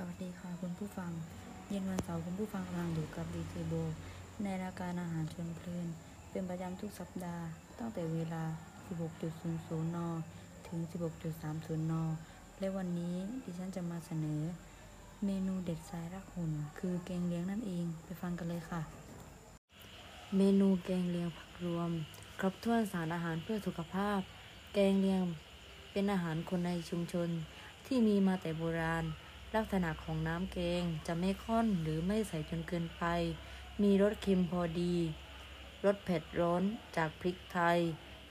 สวัสดีค่ะคุณผู้ฟัง เย็นวันเสาร์คุณผู้ฟังกำลังอยู่กับดีเจโบ ในรายการอาหารชวนเพลิน เป็นประจำทุกสัปดาห์ ตั้งแต่เวลา 16.00 น ถึง 16.30 น และวันนี้ดิฉันจะมาเสนอ เมนูเด็ดสายรักหุ่น คือแกงเลี้ยงนั่นเอง ไปฟังกันเลยค่ะ เมนูแกงเลียงผักรวม ครบถ้วนสารอาหารเพื่อสุขภาพ แกงเลียงเป็นอาหารคนในชุมชนที่มีมาแต่โบราณ ลักษณะของน้ำแกงจะไม่ข้นหรือไม่ใส่จนเกินไป มีรสเค็มพอดี รสเผ็ดร้อนจากพริกไทย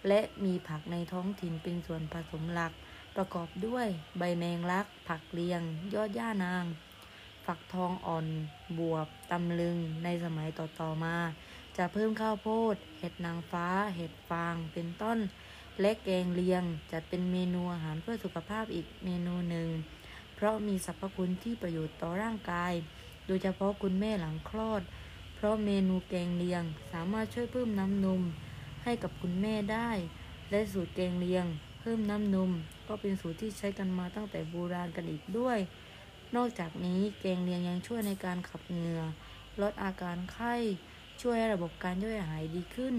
และมีผักในท้องถิ่นเป็นส่วนผสมหลัก ประกอบด้วยใบแมงลัก ผักเลียง ยอดย่านาง ฝักทองอ่อน บวบ ตำลึง ในสมัยต่อๆมา จะเพิ่มข้าวโพด เห็ดนางฟ้า เห็ดฟาง เป็นต้น และแกงเลียงจัดเป็นเมนูอาหารเพื่อสุขภาพอีกเมนูหนึ่ง เพราะมีสรรพคุณที่ประโยชน์ต่อร่างกาย โดยเฉพาะคุณแม่หลังคลอด เพราะเมนูแกงเลียง สามารถช่วยเพิ่มน้ำนมให้กับคุณแม่ได้ และสูตรแกงเลียง เพิ่มน้ำนม ก็เป็นสูตรที่ใช้กันมาตั้งแต่โบราณกันอีกด้วย นอกจากนี้แกงเลียงยังช่วยในการขับเหงื่อลดอาการไข้ช่วยให้ระบบการย่อยอาหารดีขึ้น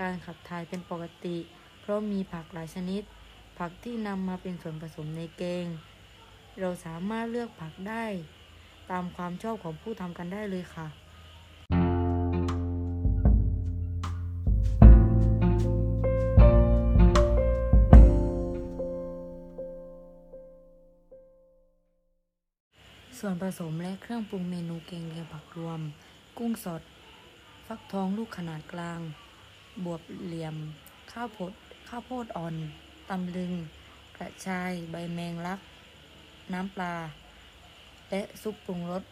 การขับถ่ายเป็นปกติ เพราะมีผักหลายชนิด ผักที่นำมาเป็นส่วนผสมในแกง เราสามารถเลือกผักได้ ตามความชอบของผู้ทำกันได้เลยค่ะส่วนผสมและเครื่องปรุงเมนูแกงเลียงผักรวม กุ้งสด ฟักทองลูกขนาดกลาง บวบเหลี่ยม ข้าวโพดข้าวโพดอ่อน ตำลึง กระชาย ใบแมงลัก น้ำปลา และซุปปรุงรส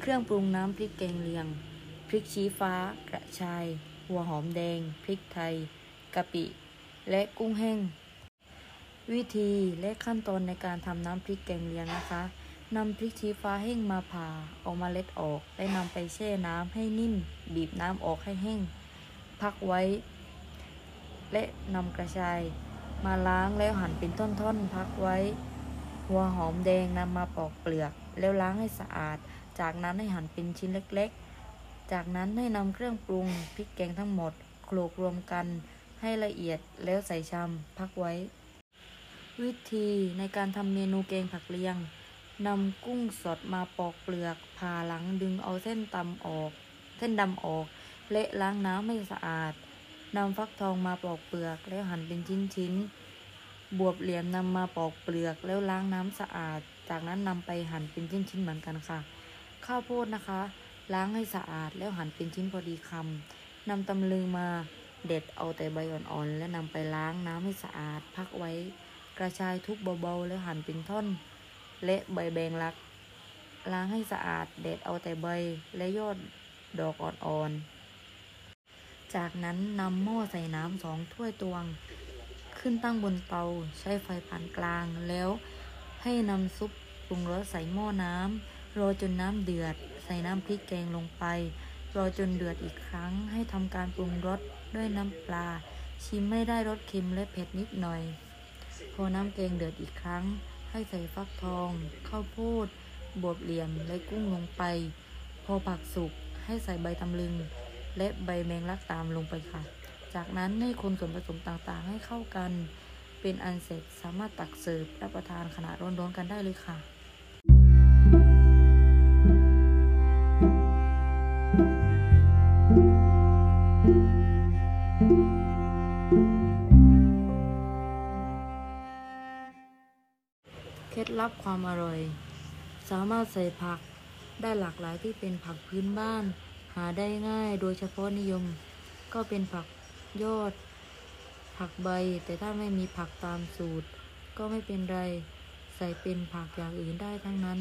เครื่องปรุงน้ำพริกแกงเลียง พริกชี้ฟ้า กระชาย หัวหอมแดง พริกไทยกะปิ และกุ้งแห้ง วิธีและขั้นตอนในการทำน้ำพริกแกงเลียงนะคะนำพริกชี้ฟ้าแห้งมาผ่าเอามาเล็ดออกและนำไปแช่น้ำให้นิ่ม บีบน้ำออกให้แห้ง พักไว้ และนำกระชาย มาล้างแล้วหั่นเป็นท่อนๆ พักไว้ หัวหอมแดงนำมาปอกเปลือก แล้วล้างให้สะอาด จากนั้นให้หั่นเป็นชิ้นเล็กๆ จากนั้นให้นำเครื่องปรุงพริกแกงทั้งหมดโขลกรวมกันให้ละเอียดแล้วใส่ชามพักไว้ วิธีในการทำเมนูแกงผักเลียงนำกุ้งสดมาปอกเปลือกผ่าหลังดึงเอาเส้นตำออก เส้นดำออกและล้างน้ำให้สะอาดนำฟักทองมาปอกเปลือกแล้วหั่นเป็นชิ้นๆ บวบเหลี่ยมนำมาปอกเปลือกแล้วล้างน้ำสะอาด จากนั้นนำไปหั่นเป็นชิ้นๆเหมือนกันค่ะ ข้าวโพดนะคะ ล้างให้สะอาดแล้วหั่นเป็นชิ้นพอดีคำนำตำลึงมาเด็ดเอาแต่ใบอ่อนๆ และนำไปล้างน้ำให้สะอาด พักไว้ กระชายทุบเบาๆ แล้วหั่นเป็นท่อน และใบแบงลัก ล้างให้สะอาด เด็ดเอาแต่ใบและยอดดอกอ่อนๆ จากนั้นนำหม้อใส่น้ำสองถ้วยตวง ขึ้นตั้งบนเตาใช้ไฟปานกลางแล้วให้นำซุปปรุงรสใส่หม้อน้ำรอจนน้ำเดือด ใส่น้ำพริกแกงลงไป รอจนเดือดอีกครั้ง ให้ทำการปรุงรสด้วยน้ำปลา ชิมไม่ได้รสเค็มและเผ็ดนิดหน่อย พอน้ำแกงเดือดอีกครั้ง ให้ใส่ฟักทองข้าวโพดบวบเหลี่ยมและกุ้งลงไป พอผักสุกให้ใส่ใบตำลึง และใบแมงลักตามลงไปค่ะ จากนั้นให้คนส่วนผสมต่างๆ ให้เข้ากัน เป็นอันเสร็จสามารถตักเสิร์ฟรับประทานขณะร้อนๆกันได้เลยค่ะเคล็ดลับความอร่อย สามารถใส่ผักได้หลากหลายที่เป็นผักพื้นบ้าน หาได้ง่ายโดยเฉพาะนิยม ก็เป็นผัก ยอด ผักใบ แต่ถ้าไม่มีผักตามสูตร ก็ไม่เป็นไร ใส่เป็นผักอย่างอื่นได้ทั้งนั้น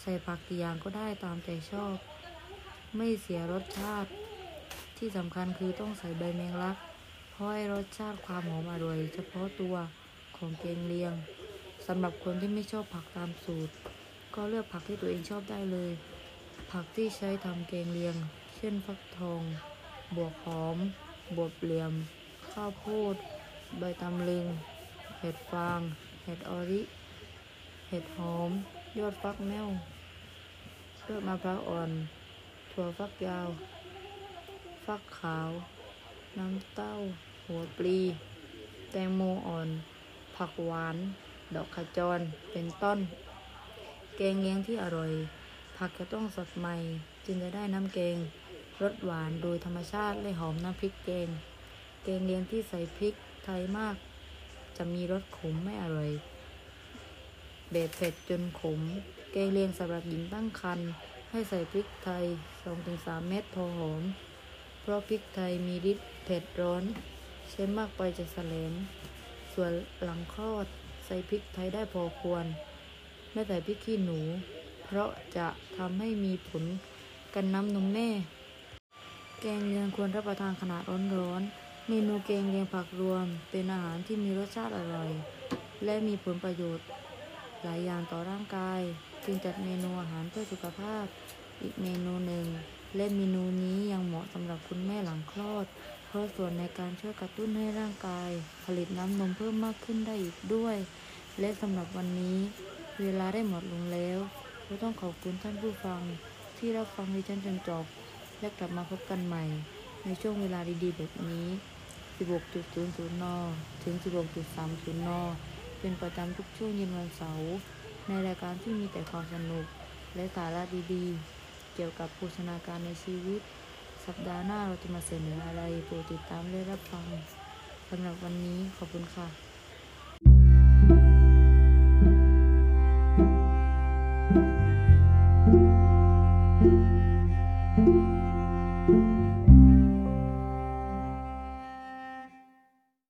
ใส่ผักกี่อย่างก็ได้ตามใจชอบ ไม่เสียรสชาติ ที่สำคัญคือต้องใส่ใบแมงลัก เพราะให้รสชาติความหอมอร่อย เฉพาะตัวของแกงเลียงสำหรับคนที่ไม่ชอบผักตามสูตร ก็เลือกผักที่ตัวเองชอบได้เลย ผักที่ใช้ทำแกงเลียง เช่นฟักทอง บวบหอม บวบเหลี่ยม ข้าวโพด ใบตำลึง เห็ดฟาง เห็ดออริ เห็ดหอม ยอดฟักแมวยอดมะพร้าวอ่อน ถั่วฟักยาว ฟักขาว น้ำเต้า หัวปลี แตงโมอ่อน ผักหวาน ดอกขจร เป็นต้น แกงเลี้ยงที่อร่อย ผักจะต้องสดใหม่ จึงจะได้น้ำแกง รสหวานโดยธรรมชาติและหอมน้ำพริกแกง แกงเลี้ยงที่ใส่พริกไทยมาก จะมีรสขมไม่อร่อย แบบเผ็ดจนขม แกงเลียงสำหรับหญิงตั้งครรภ์ให้ใส่พริกไทย 2-3 เม็ดพอหอม เพราะพริกไทยมีฤทธิ์เผ็ดร้อน ใช้มากไปจะแสลง ส่วนหลังคลอดใส่พริกไทยได้พอควร ไม่ใส่พริกขี้หนู เพราะจะทำให้มีผลกันน้ำนมแม่ กงเลียงควรรับประทานขณะร้อนๆ เมนูแกงเลียงผักรวม เป็นอาหารที่มีรสชาติอร่อย และมีผลประโยชน์ หลายอย่างต่อร่างกาย จึงจัดเมนูอาหารเพื่อสุขภาพ อีกเมนูหนึ่ง และเมนูนี้ยังเหมาะสำหรับคุณแม่หลังคลอด เพราะส่วนในการช่วยกระตุ้นให้ร่างกาย ผลิตน้ำนมเพิ่มมากขึ้นได้อีกด้วย และสำหรับวันนี้ เวลาได้หมดลงแล้วก็ต้องขอบคุณท่านผู้ฟังที่รับฟังดิฉันจนจบ และกลับมาพบกันใหม่ ในช่วงเวลาดีๆ แบบนี้ 16.00 น ถึง 16.30 น เป็นประจำทุกช่วงเย็นวันเสาร์ ในรายการที่มีแต่ความสนุก และสาระดีๆ เกี่ยวกับโภชนาการในชีวิต สัปดาห์หน้าเราจะมาเสนออะไรโปรดติดตามและรับฟังสำหรับวันนี้ขอบคุณค่ะ